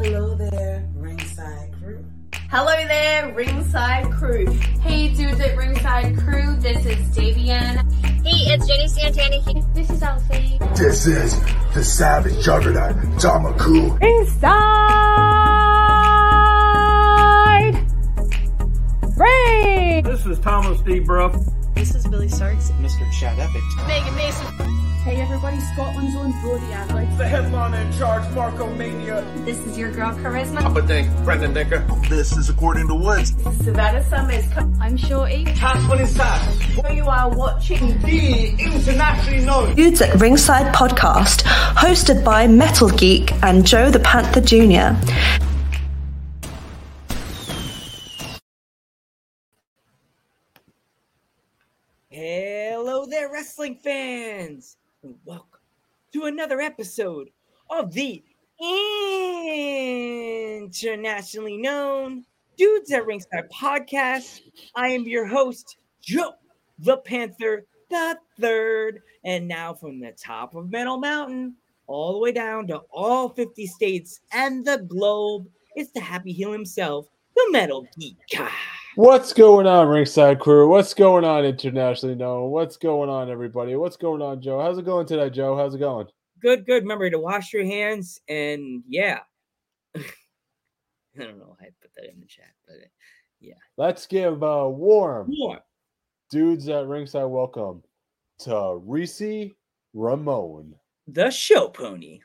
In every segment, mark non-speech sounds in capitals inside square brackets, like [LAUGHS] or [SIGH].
Hello there, ringside crew. Hello there, ringside crew. Hey dudes at ringside crew, this is Davian. Hey, it's Jenny Santana. This is Elsie. This is the Savage Juggernaut, Damaku. Inside Ring! This is Thomas D. Bruff. This is Billy Starks. Mr. Chad Epic. Megan Mason. Hey everybody, Scotland's own Brody Adler. The headliner in charge, Marco Mania. This is your girl Charisma. a Dink, Brendan Dicker. This is According to Woods. Savannah Summers. I'm Shorty. Casper Inside. You are watching The internationally known. Dudes at Ringside podcast, hosted by Metal Geek and Joe the Panther Jr. Hello there, wrestling fans, and welcome to another episode of the internationally known Dudes at Ringside podcast. I am your host, Joe the Panther the Third, and now from the top of Metal Mountain all the way down to all 50 states and the globe, it's the happy heel himself, the Metal Geek. What's going on, Ringside Crew? What's going on, internationally known? What's going on, everybody? What's going on, Joe? How's it going today, Joe? How's it going? Good, good. Remember to wash your hands and yeah. [LAUGHS] I don't know why I put that in the chat, but uh, yeah. Let's give a warm More. dudes at Ringside welcome to Reese Ramon. The show pony.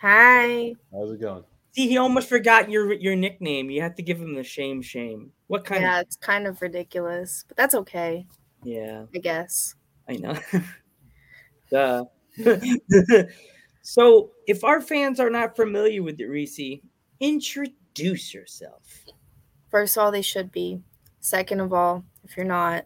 Hi. How's it going? See, he almost forgot your your nickname. You have to give him the shame, shame. What kind Yeah, of? it's kind of ridiculous, but that's okay, Yeah, I guess. I know. [LAUGHS] Duh. [LAUGHS] so, if our fans are not familiar with it, Reese, introduce yourself. First of all, they should be. Second of all, if you're not,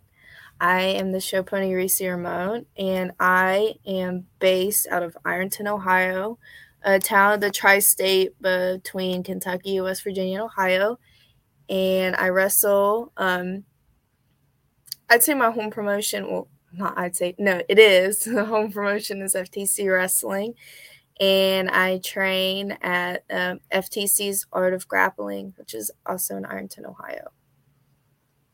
I am the show pony Reese Ramon, and I am based out of Ironton, Ohio, a town of the tri-state between Kentucky, West Virginia, and Ohio. And I wrestle. Um, I'd say my home promotion. Well, not I'd say no, it is. [LAUGHS] The home promotion is FTC Wrestling, and I train at um, FTC's Art of Grappling, which is also in Ironton, Ohio.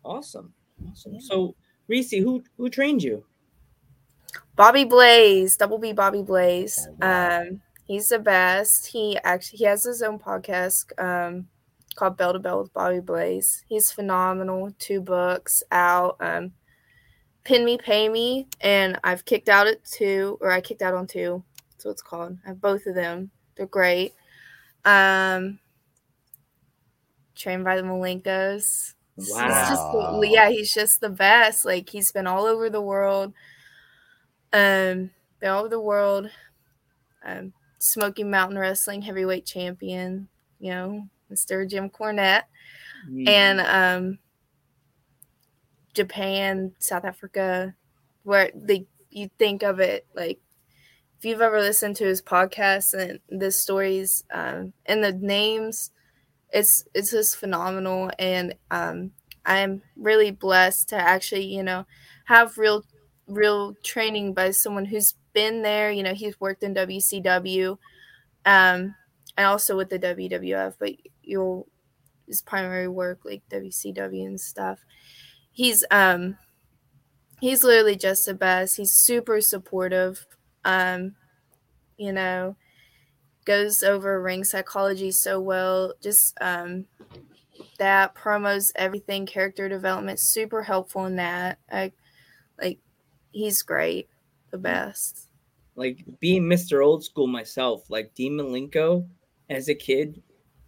Awesome, awesome. Yeah. So, Reese, who who trained you? Bobby Blaze, Double B Bobby Blaze. Oh. Um, he's the best. He actually he has his own podcast um, called Bell to Bell with Bobby Blaze. He's phenomenal. Two books out. Um, Pin Me, Pay Me, and I've kicked out at two, or I kicked out on two. That's what it's called. I have both of them. They're great. Um, trained by the Malenkos. He's just Wow. yeah, he's just the best. Like he's been all over the world. Um, been all over the world. Um, Smoky Mountain Wrestling heavyweight champion. You know, Mr. Jim Cornette, Mm, and um, Japan, South Africa, where they you think of it like if you've ever listened to his podcast and the stories um, and the names, it's it's just phenomenal. And um, I'm really blessed to actually you know have real real training by someone who's been there. You know, he's worked in WCW, um, and also with the WWF, but you'll his primary work like WCW and stuff. He's um he's literally just the best. He's super supportive. Um, you know, goes over ring psychology so well. Just um that promos everything, character development, super helpful in that. I like he's great, the best. like being Mr. Old School myself, like Dean Malenko as a kid,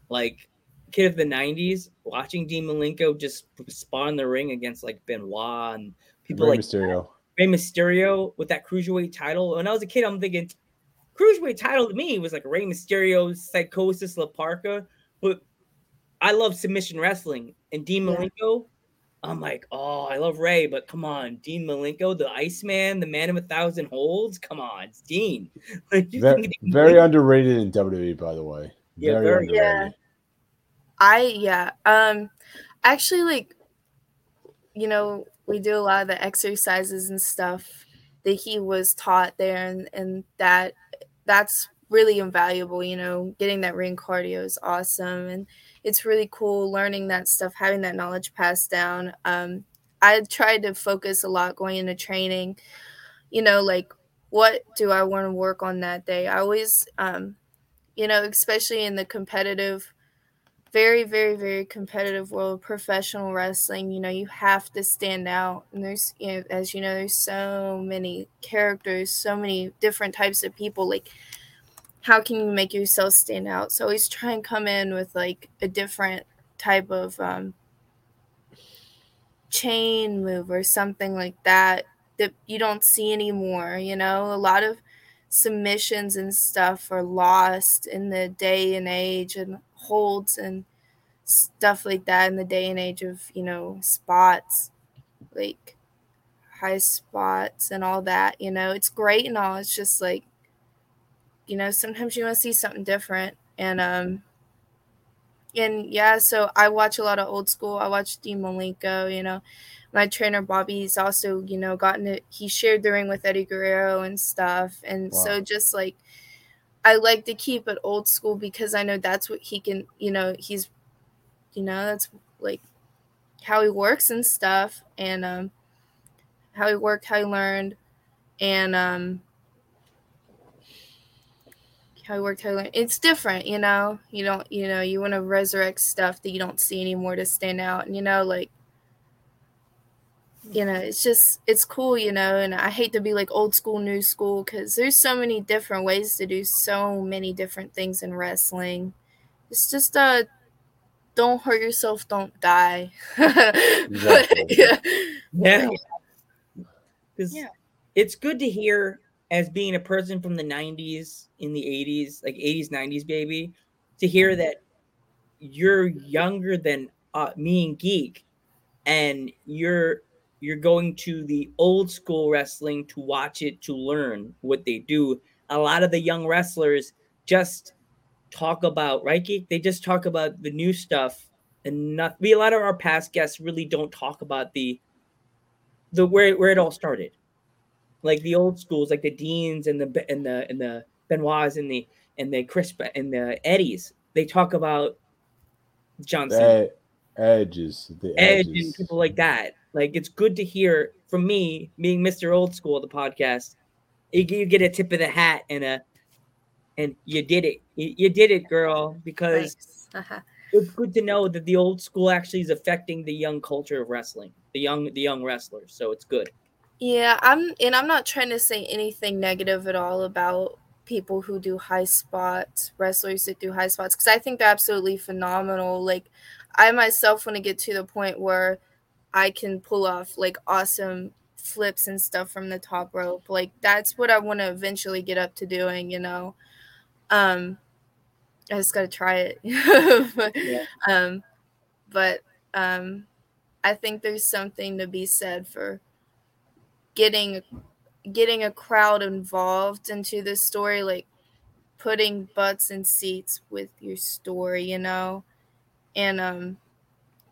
like kid of the '90s, watching Dean Malenko just spawn in the ring against like Benoit and people Rey like Mysterio. Rey Mysterio with that cruiserweight title. When I was a kid, I'm thinking cruiserweight title to me was like Rey Mysterio, Psychosis, La Parca, but I love submission wrestling and Dean Yeah. Malenko. I'm like, oh, I love Rey, but come on, Dean Malenko, the Iceman, the man of a thousand holds. Come on, it's Dean. [LAUGHS] Like, Very, very underrated in WWE, by the way. Yeah, very, very- Yeah. I yeah. Um actually like you know, we do a lot of the exercises and stuff that he was taught there and, and that that's really invaluable. You know, getting that ring cardio is awesome, and it's really cool learning that stuff, having that knowledge passed down. Um, I tried to focus a lot going into training. You know, like what do I want to work on that day? I always, um, you know, especially in the competitive very very very competitive world of professional wrestling you know you have to stand out and there's you know as you know there's so many characters so many different types of people like how can you make yourself stand out? So always try and come in with like a different type of um, chain move or something like that that you don't see anymore you know? A lot of submissions and stuff are lost in the day and age and holds and stuff like that in the day and age of you know spots like high spots and all that you know? It's great and all it's just like you know sometimes you want to see something different and um and yeah so i watch a lot of old school i watch dean malenko you know my trainer bobby's also you know gotten it he shared the ring with eddie guerrero and stuff and wow. so just like I like to keep it old school because I know that's what he can, you know, he's, you know, that's like how he works and stuff, and um, how he worked, how he learned, and um, how he worked, how he learned. It's different, you know. You don't, you know, you want to resurrect stuff that you don't see anymore to stand out, and you know, like you know it's just it's cool you know? And i hate to be like old school new school because there's so many different ways to do so many different things in wrestling. It's just uh don't hurt yourself don't die. [LAUGHS] Exactly. yeah. Yeah. Yeah. it's good to hear as being a person from the 90s in the 80s like 80s 90s baby to hear that you're younger than uh, me and geek and you're you're going to the old school wrestling to watch it to learn what they do. A lot of the young wrestlers just talk about right geek. They just talk about the new stuff, and not. We a lot of our past guests really don't talk about the the where where it all started, like the old schools, like the Deans and the and the and the Benoits and the and the Chris and the Eddies. They talk about Johnson. Edges, the edges. Edge and people like that. Like it's good to hear from me, being Mr. Old School, the podcast. You, you get a tip of the hat and a, and you did it. You, you did it, girl. Because uh-huh. it's good to know that the old school actually is affecting the young culture of wrestling, the young the young wrestlers. So it's good. Yeah, I'm, and I'm not trying to say anything negative at all about people who do high spots, wrestlers that do high spots, because I think they're absolutely phenomenal. Like, I myself want to get to the point where I can pull off like awesome flips and stuff from the top rope. Like that's what I want to eventually get up to doing, you know. Um I just got to try it. but, yeah. [LAUGHS] um but um I think there's something to be said for getting getting a crowd involved into the story like putting butts in seats with your story, you know. And um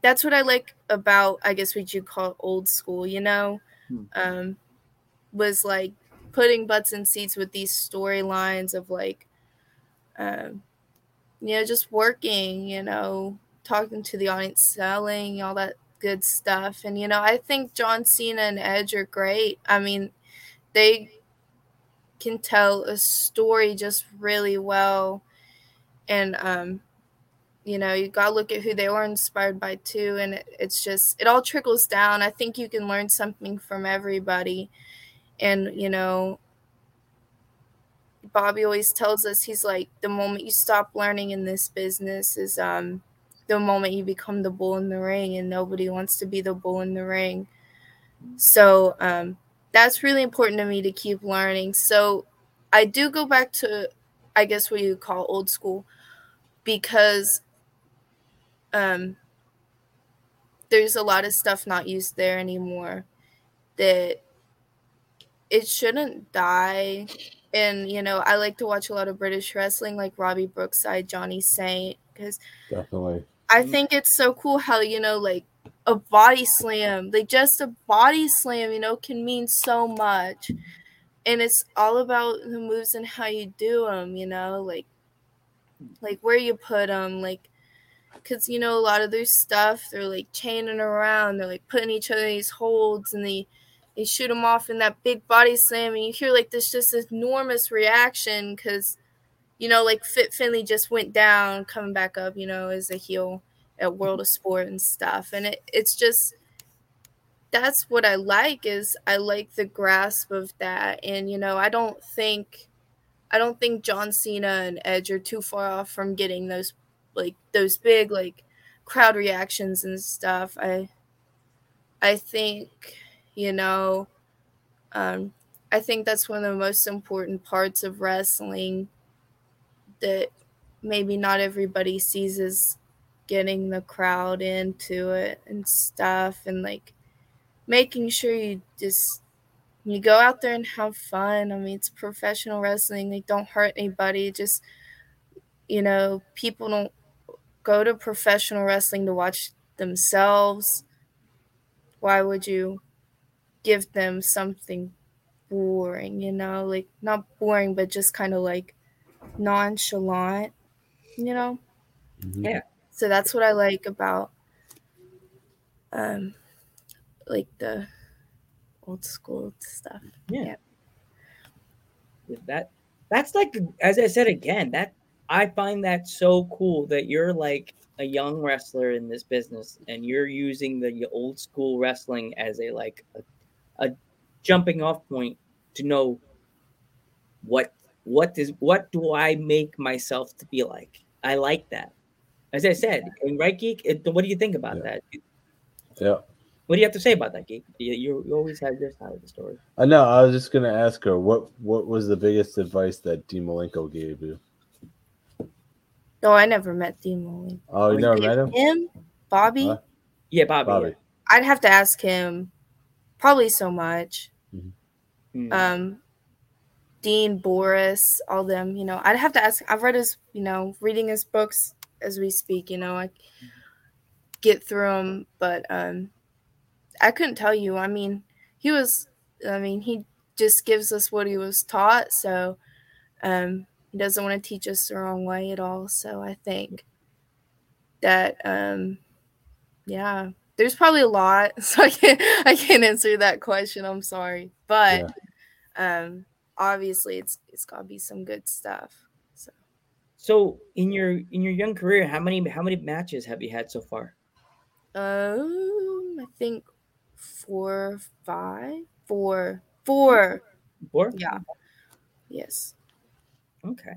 that's what I like about I guess what you call old school, you know, hmm. um, was like putting butts in seats with these storylines of like, um, you know, just working, you know, talking to the audience, selling all that good stuff, and you know, I think John Cena and Edge are great. I mean, they can tell a story just really well, and um, you know you got to look at who they were inspired by too. And it, it's just it all trickles down. I think you can learn something from everybody. And you know bobby always tells us he's like the moment you stop learning in this business is um the moment you become the bull in the ring and nobody wants to be the bull in the ring. So um that's really important to me to keep learning. So i do go back to i guess what you call old school because um, there's a lot of stuff not used there anymore that it shouldn't die. And you know, I like to watch a lot of British wrestling, like Robbie Brookside, Johnny Saint, because definitely, I mm-hmm. think it's so cool how you know, like a body slam, like just a body slam, you know, can mean so much. and it's all about the moves and how you do them. You know, like like where you put them, like because you know a lot of their stuff they're like chaining around, they're like putting each other in these holds, and they they shoot them off in that big body slam, and you hear like this just enormous reaction because you know like Fit Finlay just went down, coming back up, you know, as a heel at World of Sport and stuff, and it it's just that's what I like is I like the grasp of that, and you know I don't think. I don't think John Cena and Edge are too far off from getting those like those big like crowd reactions and stuff. I I think, you know, um I think that's one of the most important parts of wrestling that maybe not everybody sees as getting the crowd into it and stuff and like making sure you just you go out there and have fun. I mean, it's professional wrestling. They don't hurt anybody. Just you know, people don't go to professional wrestling to watch themselves. Why would you give them something boring, you know? Like not boring, but just kind of like nonchalant, you know? Yeah. So that's what I like about um like the old school stuff. Yeah. That that's like as I said again, that I find that so cool that you're like a young wrestler in this business and you're using the old school wrestling as a like a, a jumping off point to know what what is what do I make myself to be like. I like that. As I said, in Right Geek, it, what do you think about that? Yeah. What do you have to say about that, Geek? You, you, you always have your side of the story. I know. I was just gonna ask her what what was the biggest advice that Dean Malenko gave you. No, I never met Dean Malenko. Oh, you never met him? Him, Bobby. Huh? Yeah, Bobby. Bobby. I'd have to ask him. Probably so much. Mm. Um, Dean, Boris, all them. You know, I'd have to ask. I've read his. You know, reading his books as we speak. You know, I get through them, but um, I couldn't tell you. I mean, he was. I mean, he just gives us what he was taught. So, um, he doesn't want to teach us the wrong way at all. So I think that um, yeah, there's probably a lot. [LAUGHS] So I can't I can't answer that question. I'm sorry, but um, obviously it's it's got to be some good stuff. So So in your in your young career, how many how many matches have you had so far? um, I think four, five, four, four. Four? Yeah. Yes. Okay.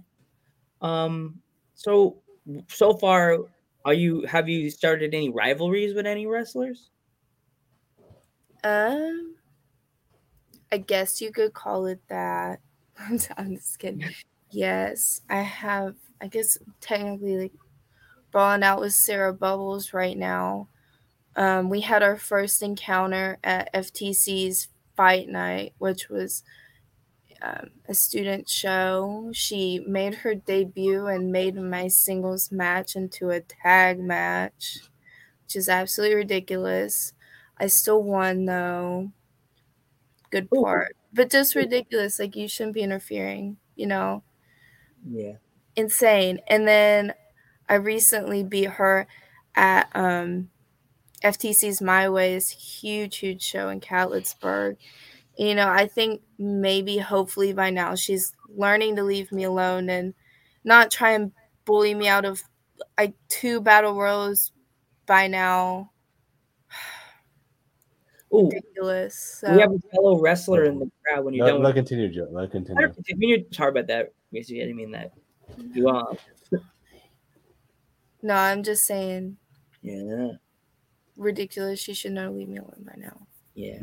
Um. So so far, are you have you started any rivalries with any wrestlers? Um, I guess you could call it that. [LAUGHS] I'm just- kidding. Yes, I have. I guess technically, like, brawling out with Sarah Bubbles right now. Um, we had our first encounter at FTC's Fight Night, which was um, a student show. She made her debut and made my singles match into a tag match, which is absolutely ridiculous. I still won though. Good part. But just ridiculous. Like you shouldn't be interfering, you know? Yeah. Insane. And then I recently beat her at um FTC's My Way's huge, huge show in Catlettsburg. You know, I think maybe hopefully by now she's learning to leave me alone and not try and bully me out of like two battle royals by now. Ooh, Ridiculous. we have a fellow wrestler in the crowd when you're Let, done. let with- continue, Joe. Let continue. Continue. Sorry about that. Basically, I didn't mean that. You um, no, I'm just saying yeah, ridiculous. She should know to leave me alone by now. yeah.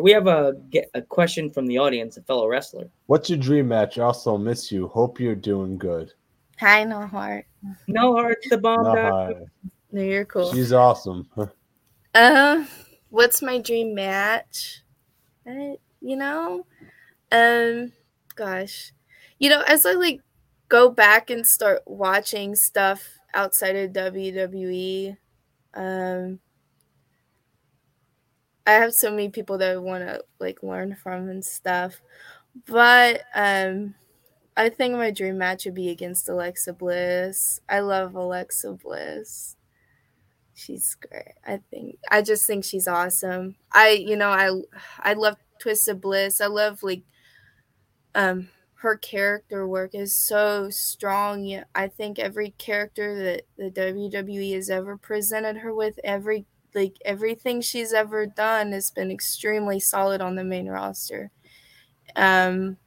We have a get a question from the audience, a fellow wrestler. What's your dream match? Also miss you. Hope you're doing good. Hi, no heart. No heart. the bomb. No, dot- hi. No, you're cool. She's awesome. [LAUGHS] Uh, what's my dream match? I, you know, um, gosh, you know, as I like go back and start watching stuff outside of WWE, um, I have so many people that I want to like learn from and stuff. But um I think my dream match would be against Alexa Bliss. I love Alexa Bliss. She's great. I think I just think she's awesome. I you know, I I love Twisted Bliss. I love like um her character work is so strong. I think every character that the WWE has ever presented her with, every like everything she's ever done has been extremely solid on the main roster. Um,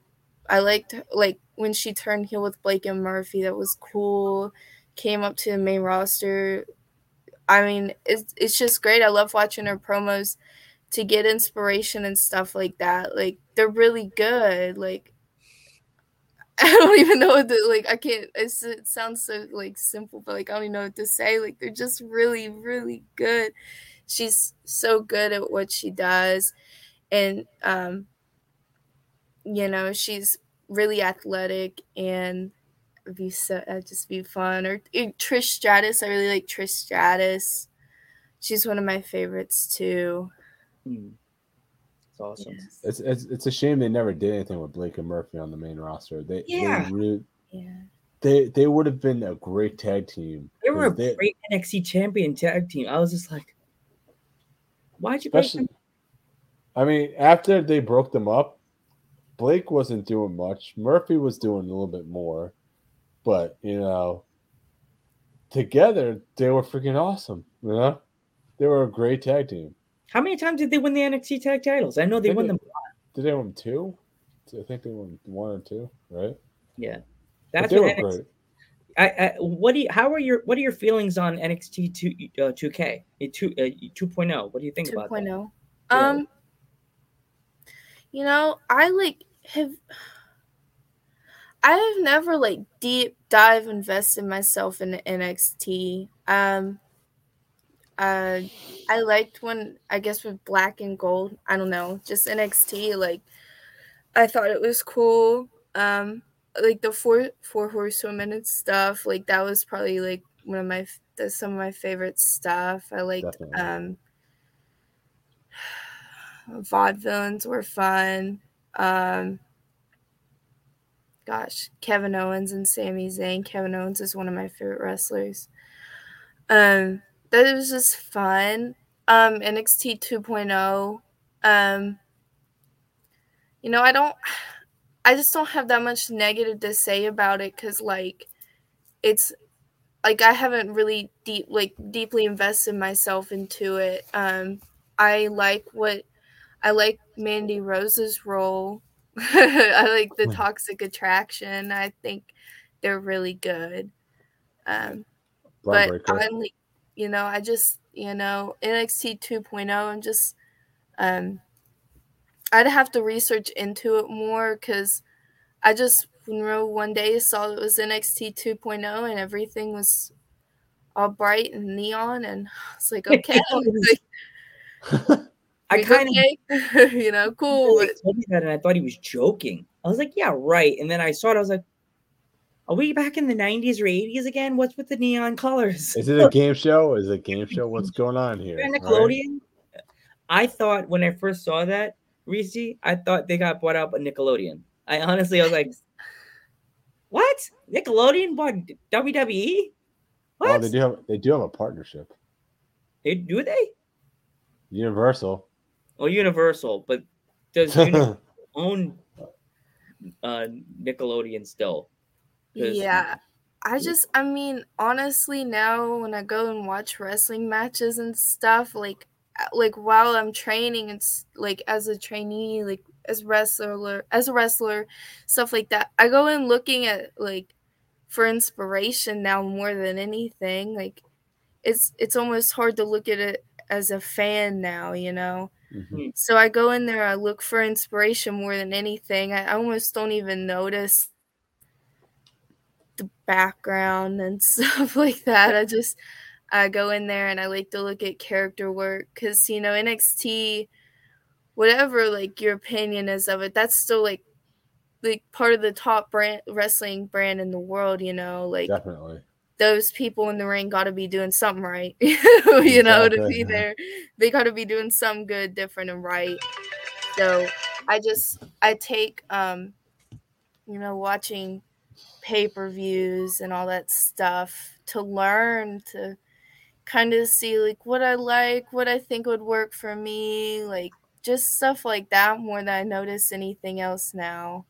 I liked like when she turned heel with Blake and Murphy. That was cool. Came up to the main roster. I mean, it's it's just great. I love watching her promos to get inspiration and stuff like that. Like they're really good. Like [LAUGHS] I don't even know what to like. I can't. It sounds so like simple, but like I don't even know what to say. Like they're just really, really good. She's so good at what she does, and um, you know she's really athletic and be so uh, just be fun. Or, or Trish Stratus, I really like Trish Stratus. She's one of my favorites too. Hmm. It's awesome. Yes. It's, it's it's a shame they never did anything with Blake and Murphy on the main roster. They Yeah. they really, Yeah. they they would have been a great tag team. They were a they- great NXT champion tag team. I was just like, why'd you break especially. them? I mean, after they broke them up, Blake wasn't doing much. Murphy was doing a little bit more, but you know, together they were freaking awesome. You know, they were a great tag team. How many times did they win the NXT tag titles? I know they Think won it- them. Did they win two? I think they won one or two, right? Yeah, But that's they what were NXT. great. I, I what do you, how are your what are your feelings on NXT two uh, two K two uh, two oh? What do you think about that? 2.0. Yeah. Um, you know, I like have. I have never like deep dive invested myself in NXT. Um, uh, I liked when I guess with Black and Gold. I don't know, just NXT. Like, I thought it was cool. Um, like the four four horsewomen and stuff. Like that was probably like one of my that's some of my favorite stuff. I liked Definitely. um [SIGHS] vaudevillains were fun. Um gosh, Kevin Owens and Sami Zayn. Kevin Owens is one of my favorite wrestlers. Um that was just fun. Um NXT 2.0. Um you know, I don't I just don't have that much negative to say about it cuz like it's like I haven't really deep like deeply invested myself into it. Um I like what I like Mandy Rose's role. [LAUGHS] I like the toxic attraction. I think they're really good. Um but like, you know, I just, you know, NXT 2.0, I'm just, um, I'd have to research into it more because I just, you know, one day saw it was NXT 2.0 and everything was all bright and neon, and [SIGHS] I was like, [LAUGHS] okay, [LAUGHS] I kind of [LAUGHS] you know, cool. He But told me that, and I thought he was joking. I was like, "Yeah, right." And then I saw it. I was like, "Are we back in the '90s or '80s again? What's with the neon colors?" Is it a [LAUGHS] game show? Is it a game show? What's [LAUGHS] going on here? And All right? Nickelodeon. I thought when I first saw that, Reese, I thought they got bought out by Nickelodeon. I honestly, I was like, "What? Nickelodeon bought WWE? What? Oh, they do have they do have a partnership. They do they? Universal. Well, Universal, but does [LAUGHS] Universal own uh, Nickelodeon still? Yeah. I just I mean, honestly now when I go and watch wrestling matches and stuff, like uh, like while I'm training and s- like as a trainee, like as wrestler as a wrestler, stuff like that. I go in looking at like for inspiration now more than anything. Like it's it's almost hard to look at it as a fan now, you know. Mhm. So I go in there, I look for inspiration more than anything. I almost don't even notice the background and [LAUGHS] stuff like that. I just I go in there and I like to look at character work because you know NXT, whatever like your opinion is of it, that's still like like part of the top brand wrestling brand in the world. You know, like Definitely. Those people in the ring got to be doing something right, [LAUGHS] you know, to be there. They got to be doing some good, different, and right. So I just I take um, you know, watching pay per views and all that stuff to learn to kind of see like what I like, what I think would work for me, like just stuff like that more than I notice anything else now.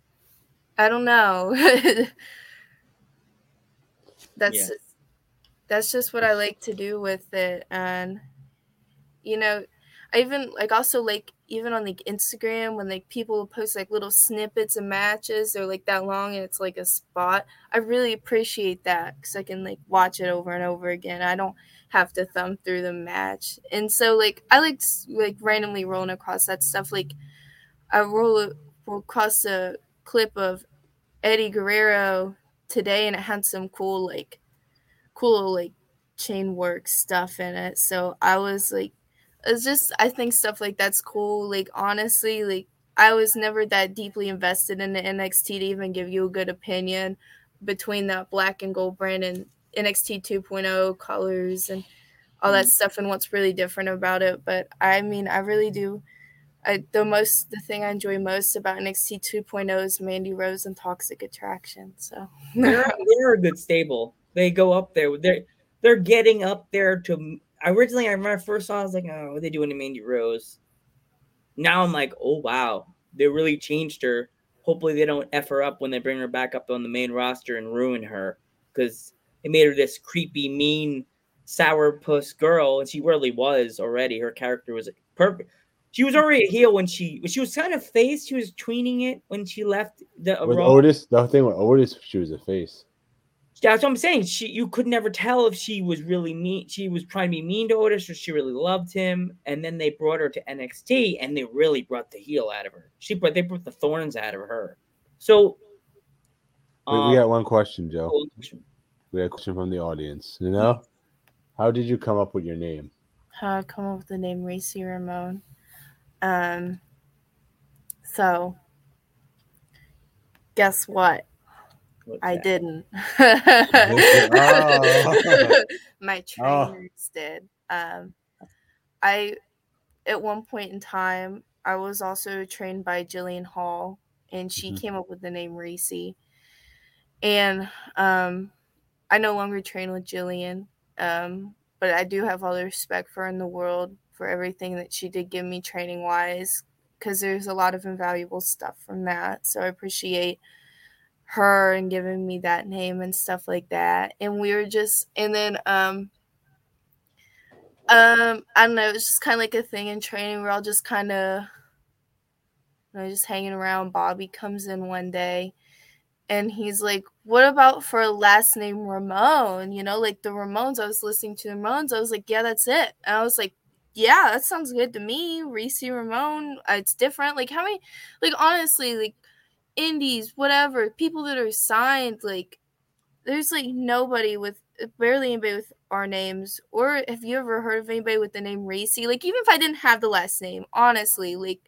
I don't know. [LAUGHS] that's Yeah. just, that's just what I like to do with it and you know, I even like also like even on like Instagram when like people post like little snippets of matches they're like that long and it's like a spot. I really appreciate that cuz I can like watch it over and over again. I don't have to thumb through the match. And so like I like s- like randomly rolling across that stuff like I roll, roll across a clip of Eddie Guerrero today and it had some cool like cool like chain work stuff in it. So I was like it's just I think stuff like that's cool. Like honestly, like I was never that deeply invested in the NXT to even give you a good opinion between that black and gold brand and NXT 2.0 colors and all that mm-hmm. stuff and what's really different about it. But I mean, I really do. I the most the thing I enjoy most about NXT 2.0 is Mandy Rose and Toxic Attraction. So [LAUGHS] they're, they're a good stable. They go up there. They're they're getting up there to. Originally, I remember first saw. I was like, oh, what are they doing to Mandy Rose? Now I'm like, oh wow, they really changed her. Hopefully, they don't f her up when they bring her back up on the main roster and ruin her because they made her this creepy, mean, sourpuss girl, and she really was already. Her character was perfect. She was already a heel when she she was kind of face. She was tweening it when she left the With Raw. Otis, the thing with Otis, she was a face. That's what I'm saying. She you could never tell if she was really mean. She was trying to be mean to Otis or she really loved him. And then they brought her to NXT and they really brought the heel out of her. She brought they brought the thorns out of her. So Wait, um, we got one question, Joe. oh, We got a question from the audience. You know, how did you come up with your name? how I come up with the name Racy Ramon. Um, so guess what? what's I that? didn't. Oh. [LAUGHS] My Oh. trainers did. Um, I, at one point in time, I was also trained by Jillian Hall, and she Mhm. came up with the name Racy. And um, I no longer train with Jillian, um, but I do have all the respect for her in the world for everything that she did give me training wise, because there's a lot of invaluable stuff from that. So I appreciate her and giving me that name and stuff like that. And we were just and then um um I don't know, it was just kind of like a thing in training. We're all just kind of you know, just hanging around. Bobby comes in one day and he's like, What about for a last name Ramon? You know, like the Ramones. I was listening to the Ramones. I was like, Yeah, that's it. And I was like, Yeah, that sounds good to me. Reese Ramon. Uh, It's different. Like how many like honestly, like indies, whatever, people that are signed, like there's like nobody with barely anybody with our names. Or have you ever heard of anybody with the name Racy? Like even if I didn't have the last name, honestly, like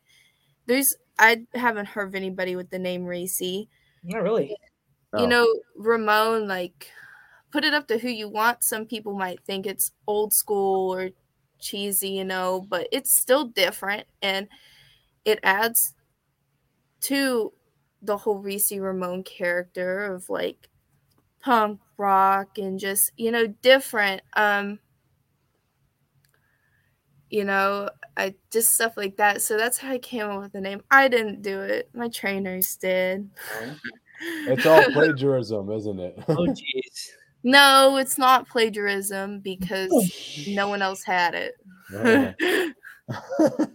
there's I haven't heard of anybody with the name Racy. Not really. Oh. You know, Ramon, like put it up to who you want. Some people might think it's old school or cheesy, you know, but it's still different and it adds to the whole Reese Ramon character of like punk rock and just, you know, different. Um you know, I just stuff like that. So that's how I came up with the name. I didn't do it. My trainers did. [LAUGHS] It's all plagiarism, isn't it? Oh [LAUGHS] jeez. No, it's not plagiarism because no one else had it. Yeah. [LAUGHS]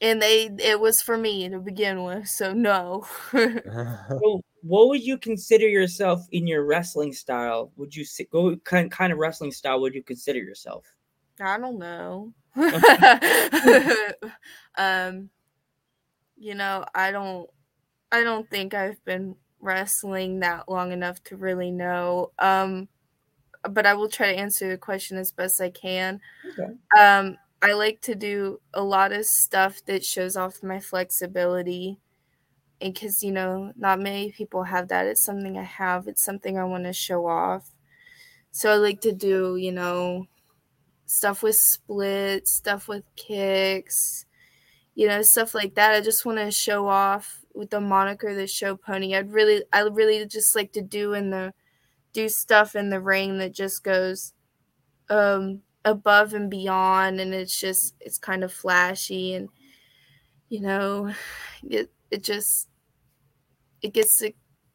and they it was for me to begin with, so no. [LAUGHS] [LAUGHS] So what would you consider yourself in your wrestling style? Would you say what kind kind of wrestling style would you consider yourself? I don't know. um you know, I don't I don't think I've been wrestling that long enough to really know. Um but I will try to answer the question as best I can. Okay. Um I like to do a lot of stuff that shows off my flexibility. And because, you know, not many people have that. It's something I have, it's something I want to show off. so I like to do, you know, stuff with splits, stuff with kicks, you know, stuff like that. I just want to show off with the moniker the show pony. I'd really I really just like to do in the do stuff in the ring that just goes um above and beyond and it's just it's kind of flashy and you know it it just it gets the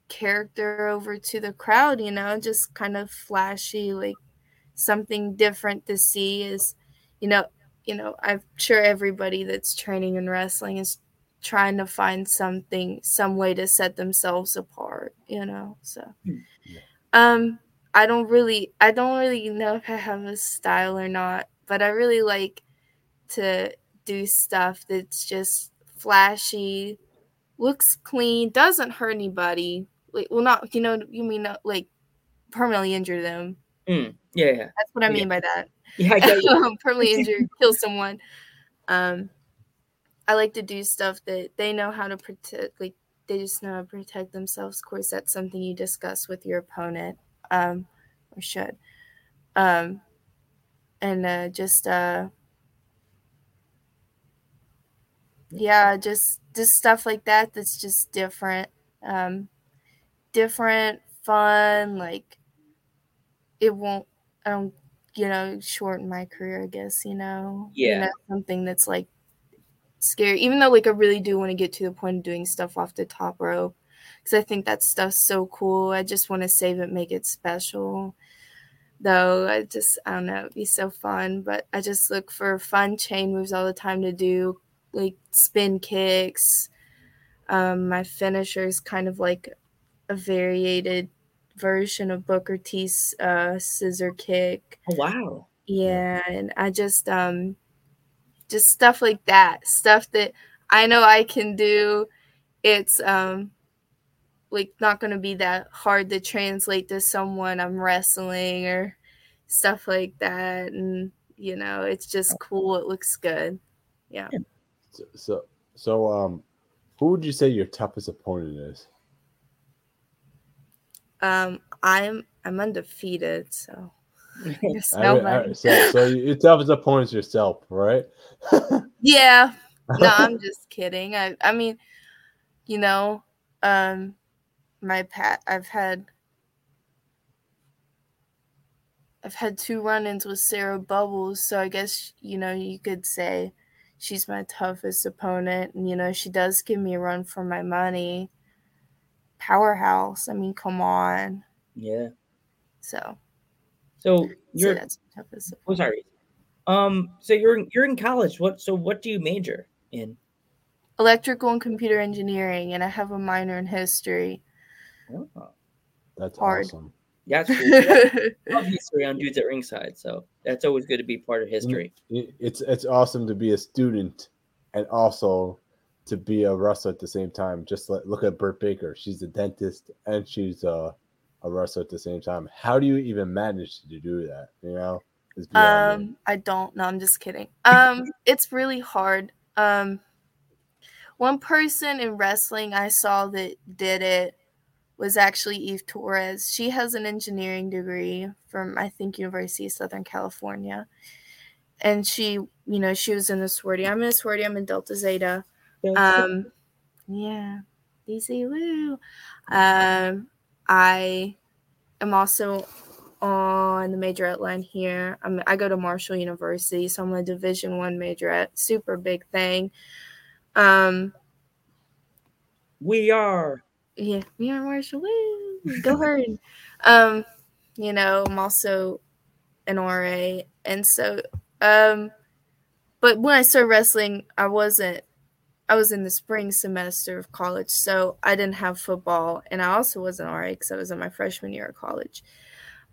character over to the crowd you know just kind of flashy like something different to see is you know you know i'm sure everybody that's training in wrestling is trying to find something some way to set themselves apart you know so um i don't really i don't really know if i have a style or not but i really like to do stuff that's just flashy looks clean doesn't hurt anybody like well not you know you mean not like permanently injure them Mm, yeah, yeah. that's what i Yeah. mean by that Yeah, I get you. [LAUGHS] permanently injure kill someone um i like to do stuff that they know how to protect like they just know how to protect themselves. Of course that's something you discuss with your opponent um or should. Um and uh just uh yeah just just stuff like that that's just different um different fun like it won't i don't you know shorten my career i guess you know? You Yeah. know, something that's like scary even though like i really do want to get to the point of doing stuff off the top row because i think that stuff's so cool. I just want to save it make it special. Though i just i don't know it'd be so fun but i just look for fun chain moves all the time to do like spin kicks. Um my finisher is kind of like a variated version of booker t's uh scissor kick. Oh wow. yeah, and I just um just stuff like that. Stuff that I know I can do. It's um like not going to be that hard to translate to someone I'm wrestling or stuff like that and you know, it's just cool. It looks good. Yeah. So, so, so, um, who would you say your toughest opponent is? Um I'm I'm undefeated, so There's I. I- so, so your toughest opponent is yourself, right? [LAUGHS] Yeah. No, I'm [LAUGHS] just kidding. I I mean, you know, um my pat I've had I've had two run-ins with Sarah Bubbles, so I guess you know you could say she's my toughest opponent, and you know she does give me a run for my money. Powerhouse. I mean, come on. Yeah. So, So so you're that's my toughest. oh sorry. Um so you're in, you're in college. What so what do you major in? Electrical and computer engineering, and I have a minor in history. Oh, That's Hard. awesome. yeah, that's cool. [LAUGHS] I love history on dudes at ringside, so that's always good to be part of history. It's it's awesome to be a student and also to be a wrestler at the same time. Just let, look at Britt Baker. She's a dentist and she's a, a wrestler at the same time. How do you even manage to do that? You know, it's beyond me. Um, I don't. No, I'm just kidding. Um, [LAUGHS] it's really hard. Um, one person in wrestling I saw that did it was actually Eve Torres. She has an engineering degree from I think University of Southern California, and she, you know, she was in the sorority. I'm in a sorority. I'm in Delta Zeta. Um, yeah, DZ Woo. Um, I am also on the majorette line here. I'm, I go to Marshall University, so I'm a Division One majorette. Super big thing. Um, we are. Yeah, we are Marshall. Woo! Go [LAUGHS] herd. um, you know, I'm also an RA, and so um, but when I started wrestling, I wasn't. I was in the spring semester of college, so I didn't have football, and I also wasn't RA because I was in my freshman year of college.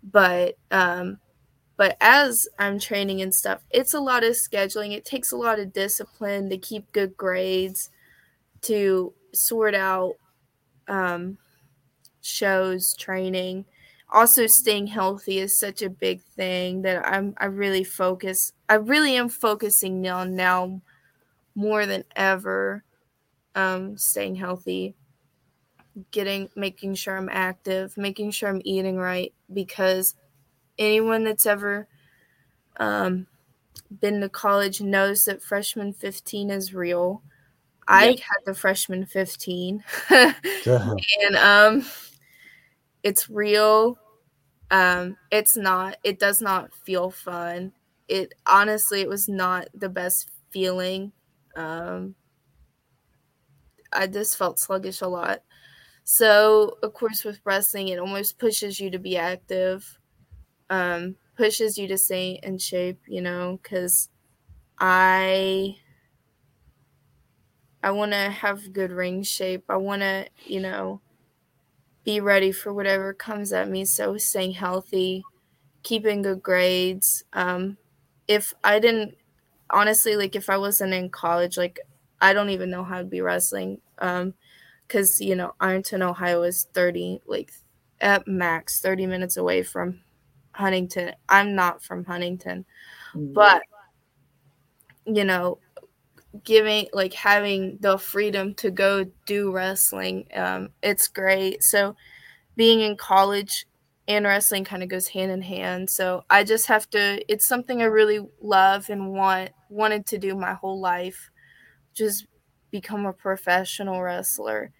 But um, but as I'm training and stuff, it's a lot of scheduling. It takes a lot of discipline to keep good grades, to sort out um, shows, training. Also, staying healthy is such a big thing that I'm. I really focus. I really am focusing on now more than ever. Um, staying healthy, getting, making sure I'm active, making sure I'm eating right because anyone that's ever um, been to college knows that freshman 15 is real. I Yep. had the freshman 15. [LAUGHS] and um it's real. Um it's not it does not feel fun. It honestly it was not the best feeling. Um I just felt sluggish a lot. So, of course with wrestling it almost pushes you to be active. Um pushes you to stay in shape, you know, cuz I I want to have good ring shape. I want to, you know, be ready for whatever comes at me. So staying healthy, keeping good grades. Um, if I didn't, honestly, like if I wasn't in college, like I don't even know how to be wrestling. Um, because you know Ironton, Ohio is thirty, like at max thirty minutes away from Huntington. I'm not from Huntington, but you know giving like having the freedom to go do wrestling um it's great so being in college and wrestling kind of goes hand in hand. So i just have to it's something i really love and want wanted to do my whole life just become a professional wrestler.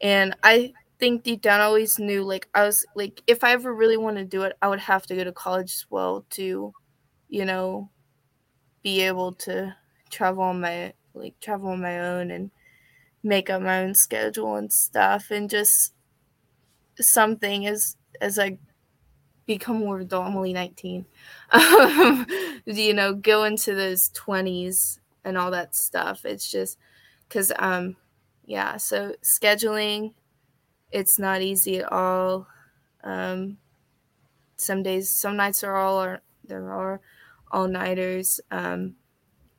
And i think deep down i always knew like i was like if i ever really want to do it i would have to go to college as well to you know be able to travel on my like travel on my own and make up my own schedule and stuff. And just something as as I become more adult, I'm only 19. [LAUGHS] Um, you know, go into those 20s and all that stuff. It's just because um yeah, so scheduling it's not easy at all. Um some days some nights are all are there are all nighters. Um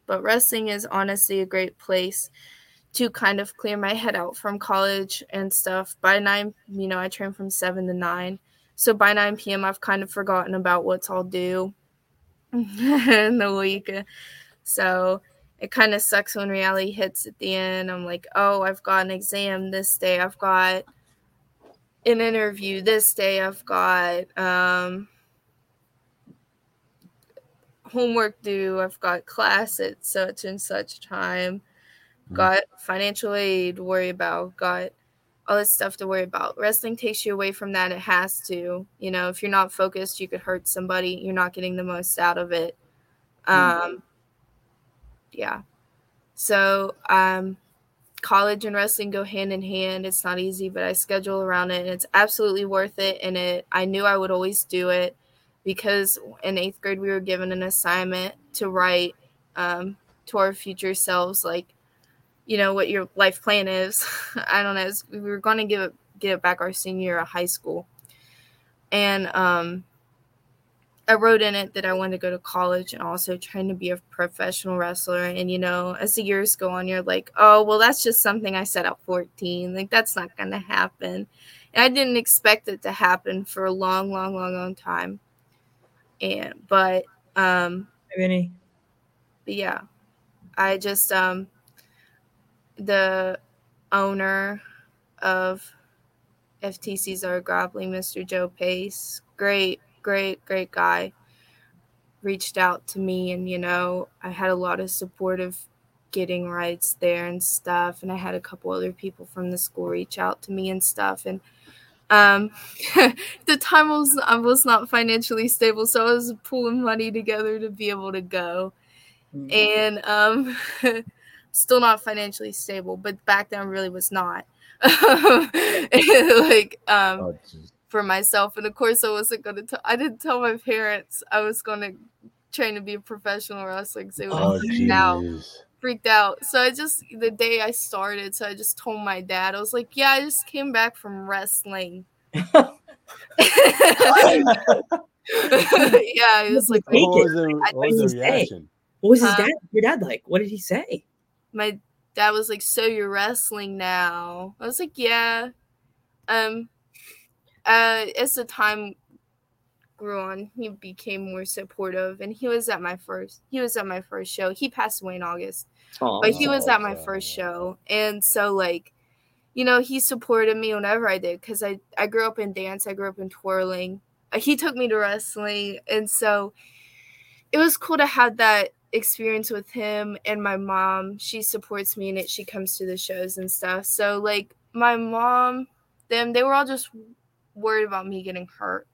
but wrestling is honestly a great place to kind of clear my head out from college and stuff. By 9, you know, I train from 7 to 9. So by 9 p.m., I've kind of forgotten about what's all due [LAUGHS] in the week. So it kind of sucks when reality hits at the end. I'm like, oh, I've got an exam this day. I've got an interview this day. I've got um, homework due. I've got class at such and such time. Got financial aid to worry about. Got all this stuff to worry about. Wrestling takes you away from that. It has to. You know, if you're not focused, you could hurt somebody. You're not getting the most out of it. Um, yeah. So, um, college and wrestling go hand in hand. It's not easy, but I schedule around it, and it's absolutely worth it. And it, I knew I would always do it because in eighth grade we were given an assignment to write um, to our future selves, like you know what your life plan is. [LAUGHS] I don't know. We were going to give it get it back our senior year of high school, and um, I wrote in it that I wanted to go to college and also trying to be a professional wrestler. And you know, as the years go on, you're like, oh well, that's just something I set at 14. Like that's not going to happen. And I didn't expect it to happen for a long, long, long, long time. And but um, Vinny. but yeah, I just um the owner of FTC's Art Grappling, Mr. Joe Pace, great, great, great guy, reached out to me, and you know, I had a lot of support of getting rights there and stuff, and I had a couple other people from the school reach out to me and stuff, and um [LAUGHS] the time I was I was not financially stable, so I was pulling money together to be able to go, and um. [LAUGHS] still not financially stable, but back then really was not. [LAUGHS] like um Oh, for myself. And of course I wasn't gonna tell I didn't tell my parents I was gonna train to be a professional wrestler because they would Oh, freaked out. Freaked out. So I just the day I started, so I just told my dad, I was like, Yeah, I just came back from wrestling. [LAUGHS] [LAUGHS] yeah, he was like, What was the, what was the reaction? What was his Huh? dad? Your dad like? What did he say? My dad was like, "So you're wrestling now?" I was like, "Yeah." Um, uh, as the time grew on, he became more supportive, and he was at my first. He was at my first show. He passed away in August, but he was at my first show, and so like, you know, he supported me whenever I did because I I grew up in dance. I grew up in twirling. he took me to wrestling, and so it was cool to have that experience with him and my mom. She supports me in it. She comes to the shows and stuff. So like my mom, them, they were all just worried about me getting hurt.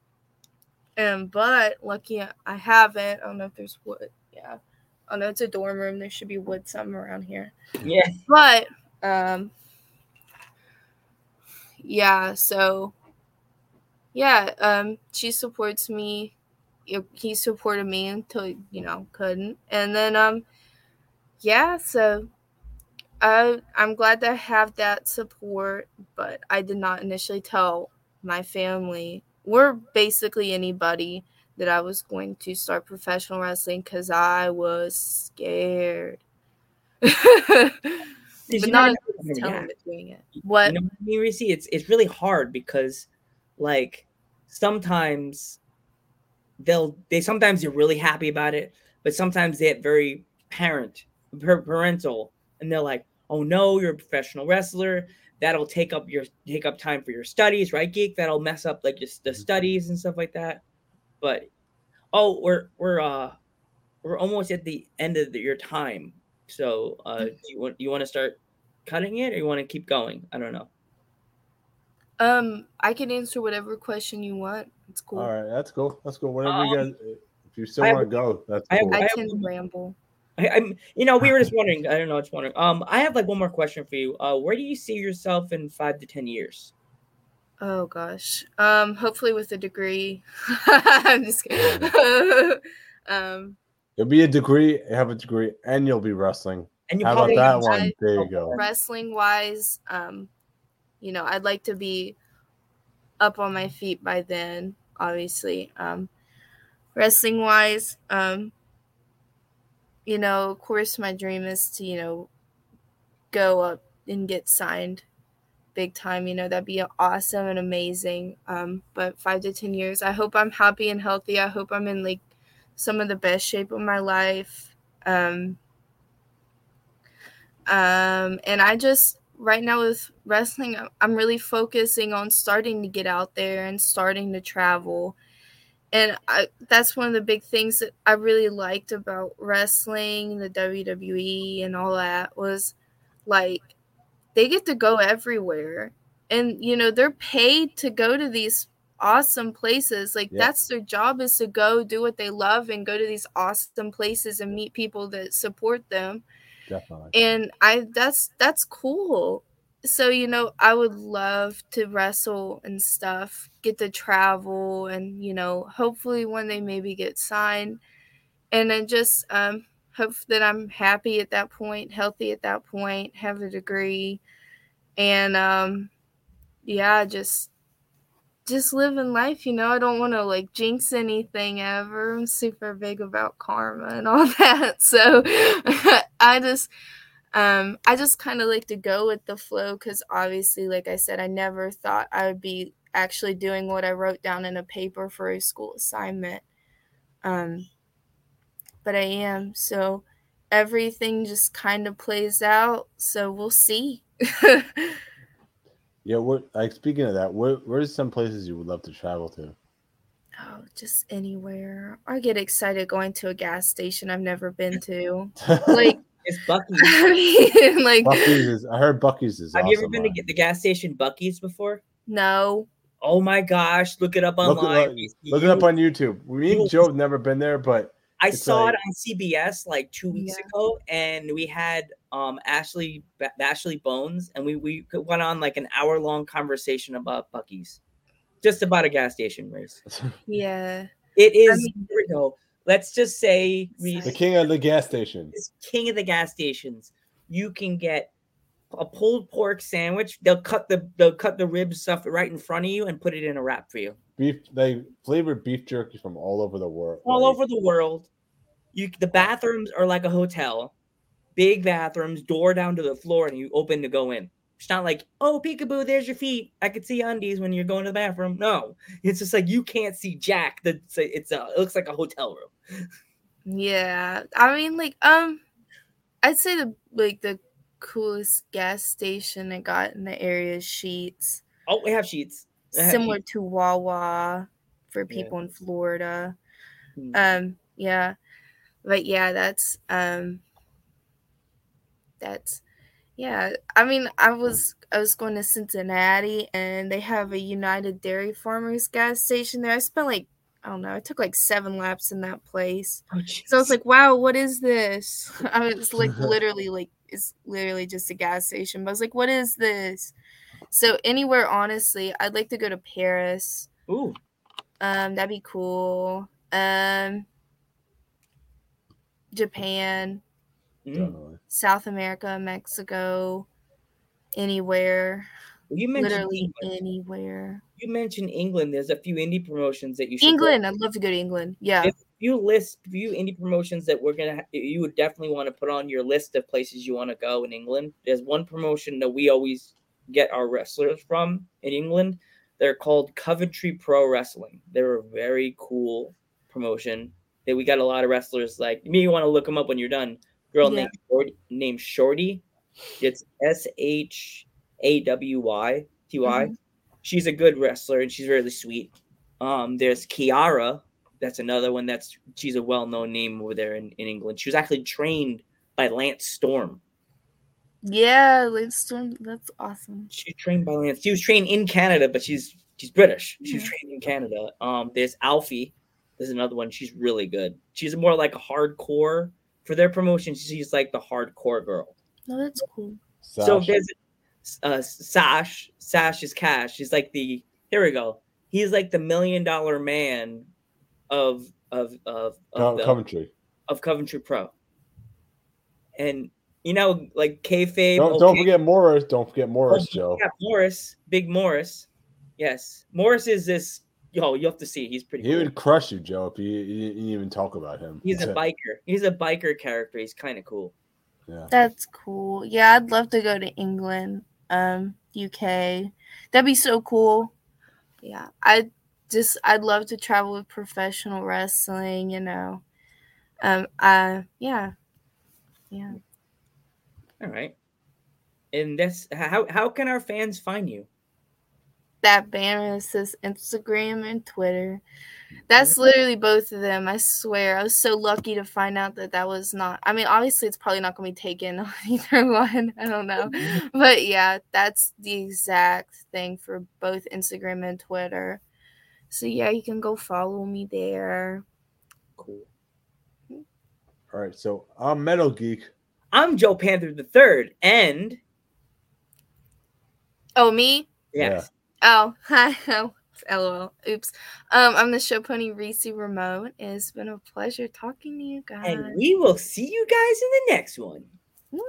And but lucky I haven't. I don't know if there's wood. Yeah. Oh no, it's a dorm room. There should be wood somewhere around here. Yeah. But um yeah, so yeah, um she supports me. He supported me until you know couldn't. And then um yeah, so I I'm glad to have that support, but I did not initially tell my family or basically anybody that I was going to start professional wrestling because I was scared. [LAUGHS] Did but you not know- as telling yeah. them doing it. What? You know, I mean, Reese, it's it's really hard because, like, sometimes they'll they sometimes they're really happy about it, but sometimes they get very parent par- parental, and they're like, "Oh no, you're a professional wrestler. That'll take up your take up time for your studies, right, geek? That'll mess up like your the studies and stuff like that." But oh, we're we're uh we're almost at the end of the, your time. So, uh, do you want you want to start cutting it, or you want to keep going? I don't know. Um, I can answer whatever question you want. It's cool. All right, that's cool. That's cool. Whatever you Um, guys, if you still want to go, that's I cool. I have- can ramble. I, I'm, you know, we were just wondering. I don't know, just wondering. Um, I have like one more question for you. Uh, where do you see yourself in five to ten years? Oh gosh. Um, hopefully with a degree. [LAUGHS] I'm just kidding. [LAUGHS] um, You'll be a degree, have a degree, and you'll be wrestling. And you How about probably that I- one? There you go. wrestling wise, um, you know, I'd like to be up on my feet by then, obviously. Um, wrestling wise, um, you know, of course, my dream is to, you know, go up and get signed big time. You know, that'd be awesome and amazing. Um, but five to 10 years, I hope I'm happy and healthy. I hope I'm in like some of the best shape of my life. Um, um, and I just right now with wrestling, I'm- really focusing on starting to get out there and starting to travel. And I, that's one of the big things that I really liked about wrestling, the WWE, and all that was like they get to go everywhere. And, you know, they're paid to go to these awesome places. Like, Yeah. that's their job is to go do what they love and go to these awesome places and meet people that support them Definitely. and i that's that's cool. So you know i would love to wrestle and stuff get to travel and you know hopefully one day maybe get signed. And then just um hope that i'm happy at that point healthy at that point have a degree. And um yeah just just living life you know? I don't want to like jinx anything ever. I'm super big about karma and all [LAUGHS] that so [LAUGHS] i just um i just kind of like to go with the flow because obviously like i said i never thought i would be actually doing what i wrote down in a paper for a school assignment um but i am so everything just kind of plays out so we'll see [LAUGHS] Yeah. What? Like speaking of that, where, where's some places you would love to travel to? Oh, just anywhere. I get excited going to a gas station I've never been to. Like, [LAUGHS] It's Buc-ee's. [LAUGHS] I mean, like, Buc-ee's is. I heard Buc-ee's is. Have you ever awesome, been to get the gas station Buc-ee's before? no. Oh my gosh, look it up online. look, You- look it up on YouTube. Me and Joe have never been there, but I it's saw like- it on CBS like two weeks Yeah. ago, and we had um Ashley Ba- Ashley Bones, and we we went on like an hour long conversation about Buc-ee's, just about a gas station race. Yeah. It is. mean- here we. Let's just say Reese the king of the gas station. is king of the gas stations. You can get a pulled pork sandwich. They'll cut the they'll cut the rib stuff right in front of you and put it in a wrap for you. Beef. They flavored beef jerky from all over the world. all like- over the world. You the bathrooms are like a hotel, big bathrooms, door down to the floor, and you open to go in. It's not like, oh, peekaboo, there's your feet. I could see undies when you're going to the bathroom. No, it's just like you can't see Jack. The it's a, it's a it looks like a hotel room. Yeah. I mean, like, um, I'd say the, like, the coolest gas station I got in the area is Sheetz. Oh, we have Sheetz. Have Similar to Wawa. for people in Florida. Hmm. Um, yeah, but yeah, that's um, that's yeah. I mean, I was I was going to Cincinnati, and they have a United Dairy Farmers gas station there. I spent like I don't know, I took like seven laps in that place. Oh, so I was like, wow, what is this? [LAUGHS] I mean, it's like [LAUGHS] literally like it's literally just a gas station. But I was like, what is this? So anywhere, honestly, I'd like to go to Paris. Ooh. Um, that'd be cool. Um, Japan, Definitely. South America, Mexico, anywhere. You mentioned literally England. anywhere. You mentioned England. There's a few indie promotions that you should. go- England, I'd love to go to England. Yeah. If you list few indie promotions that we're gonna, ha- you would definitely want to put on your list of places you want to go in England. There's one promotion that we always get our wrestlers from in England. They're called Coventry Pro Wrestling. They're a very cool promotion. That we got a lot of wrestlers like me. You want to look them up when you're done. Girl Yeah. named Shorty, named Shorty. It's S H A W Y T Y. Mhm. She's a good wrestler and she's really sweet. Um, there's Kiara. That's another one. That's she's a well-known name over there in, in England. She was actually trained by Lance Storm. Yeah, Lance Storm, that's awesome. She's trained by Lance. She was trained in Canada, but she's she's British. She was Yeah. trained in Canada. Um, there's Alfie. There's another one. She's really good. She's more like a hardcore for their promotion. She's like the hardcore girl. No, that's cool. So Sash. there's uh Sash. Sash is Cash. He's like the here we go. He's like the million dollar man of of of Co- of, the- Coventry. of Coventry Pro. And you know, like kayfabe. Don't, don't forget Morris. Don't forget Morris, Oh, Joe. Yeah, Morris, Big Morris. Yes, Morris is this. Yo, you have to see. He's pretty. He cool. would crush you, Joe, if you, you didn't even talk about him. He's a [LAUGHS] biker. He's a biker character. He's kind of cool. Yeah. That's cool. Yeah, I'd love to go to England, um, UK. That'd be so cool. Yeah, I just I'd love to travel with professional wrestling. You know, um, I yeah, yeah. All right. And that's how how can our fans find you? That banner says Instagram and Twitter. That's literally both of them. I swear. I was so lucky to find out that that was not. I mean, obviously, it's probably not going to be taken [LAUGHS] on either one. I don't know. [LAUGHS] But yeah, that's the exact thing for both Instagram and Twitter. So yeah, you can go follow me there. Cool. All right. So I'm Metal Geek. I'm Joe Panther the third, and Oh, me? yes, Oh, [LAUGHS] hi. Oh, LOL. Oops. Um, I'm the show pony Reese Ramon. It's been a pleasure talking to you guys. and we will see you guys in the next one. Woo.